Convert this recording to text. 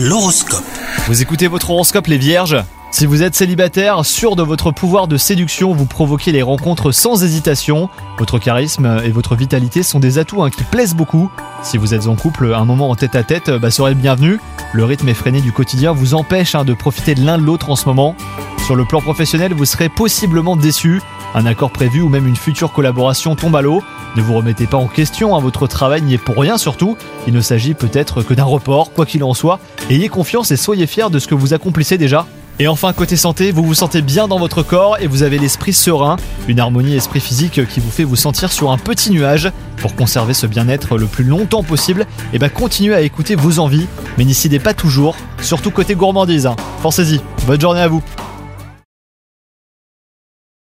L'horoscope. Vous écoutez votre horoscope les vierges Si vous êtes célibataire, sûr de votre pouvoir de séduction, vous provoquez les rencontres sans hésitation. Votre charisme et votre vitalité sont des atouts hein, qui plaisent beaucoup. Si vous êtes en couple, un moment en tête à tête bah, serait le bienvenu. Le rythme effréné du quotidien vous empêche hein, de profiter de l'un de l'autre en ce moment. Sur le plan professionnel, vous serez possiblement déçu. Un accord prévu ou même une future collaboration tombe à l'eau. Ne vous remettez pas en question, hein, votre travail n'y est pour rien surtout. Il ne s'agit peut-être que d'un report, quoi qu'il en soit. Ayez confiance et soyez fiers de ce que vous accomplissez déjà. Et enfin, côté santé, vous vous sentez bien dans votre corps et vous avez l'esprit serein, une harmonie esprit-physique qui vous fait vous sentir sur un petit nuage. Pour conserver ce bien-être le plus longtemps possible, et bah continuez à écouter vos envies, mais n'y pas toujours, surtout côté gourmandise. hein. Pensez-y, bonne journée à vous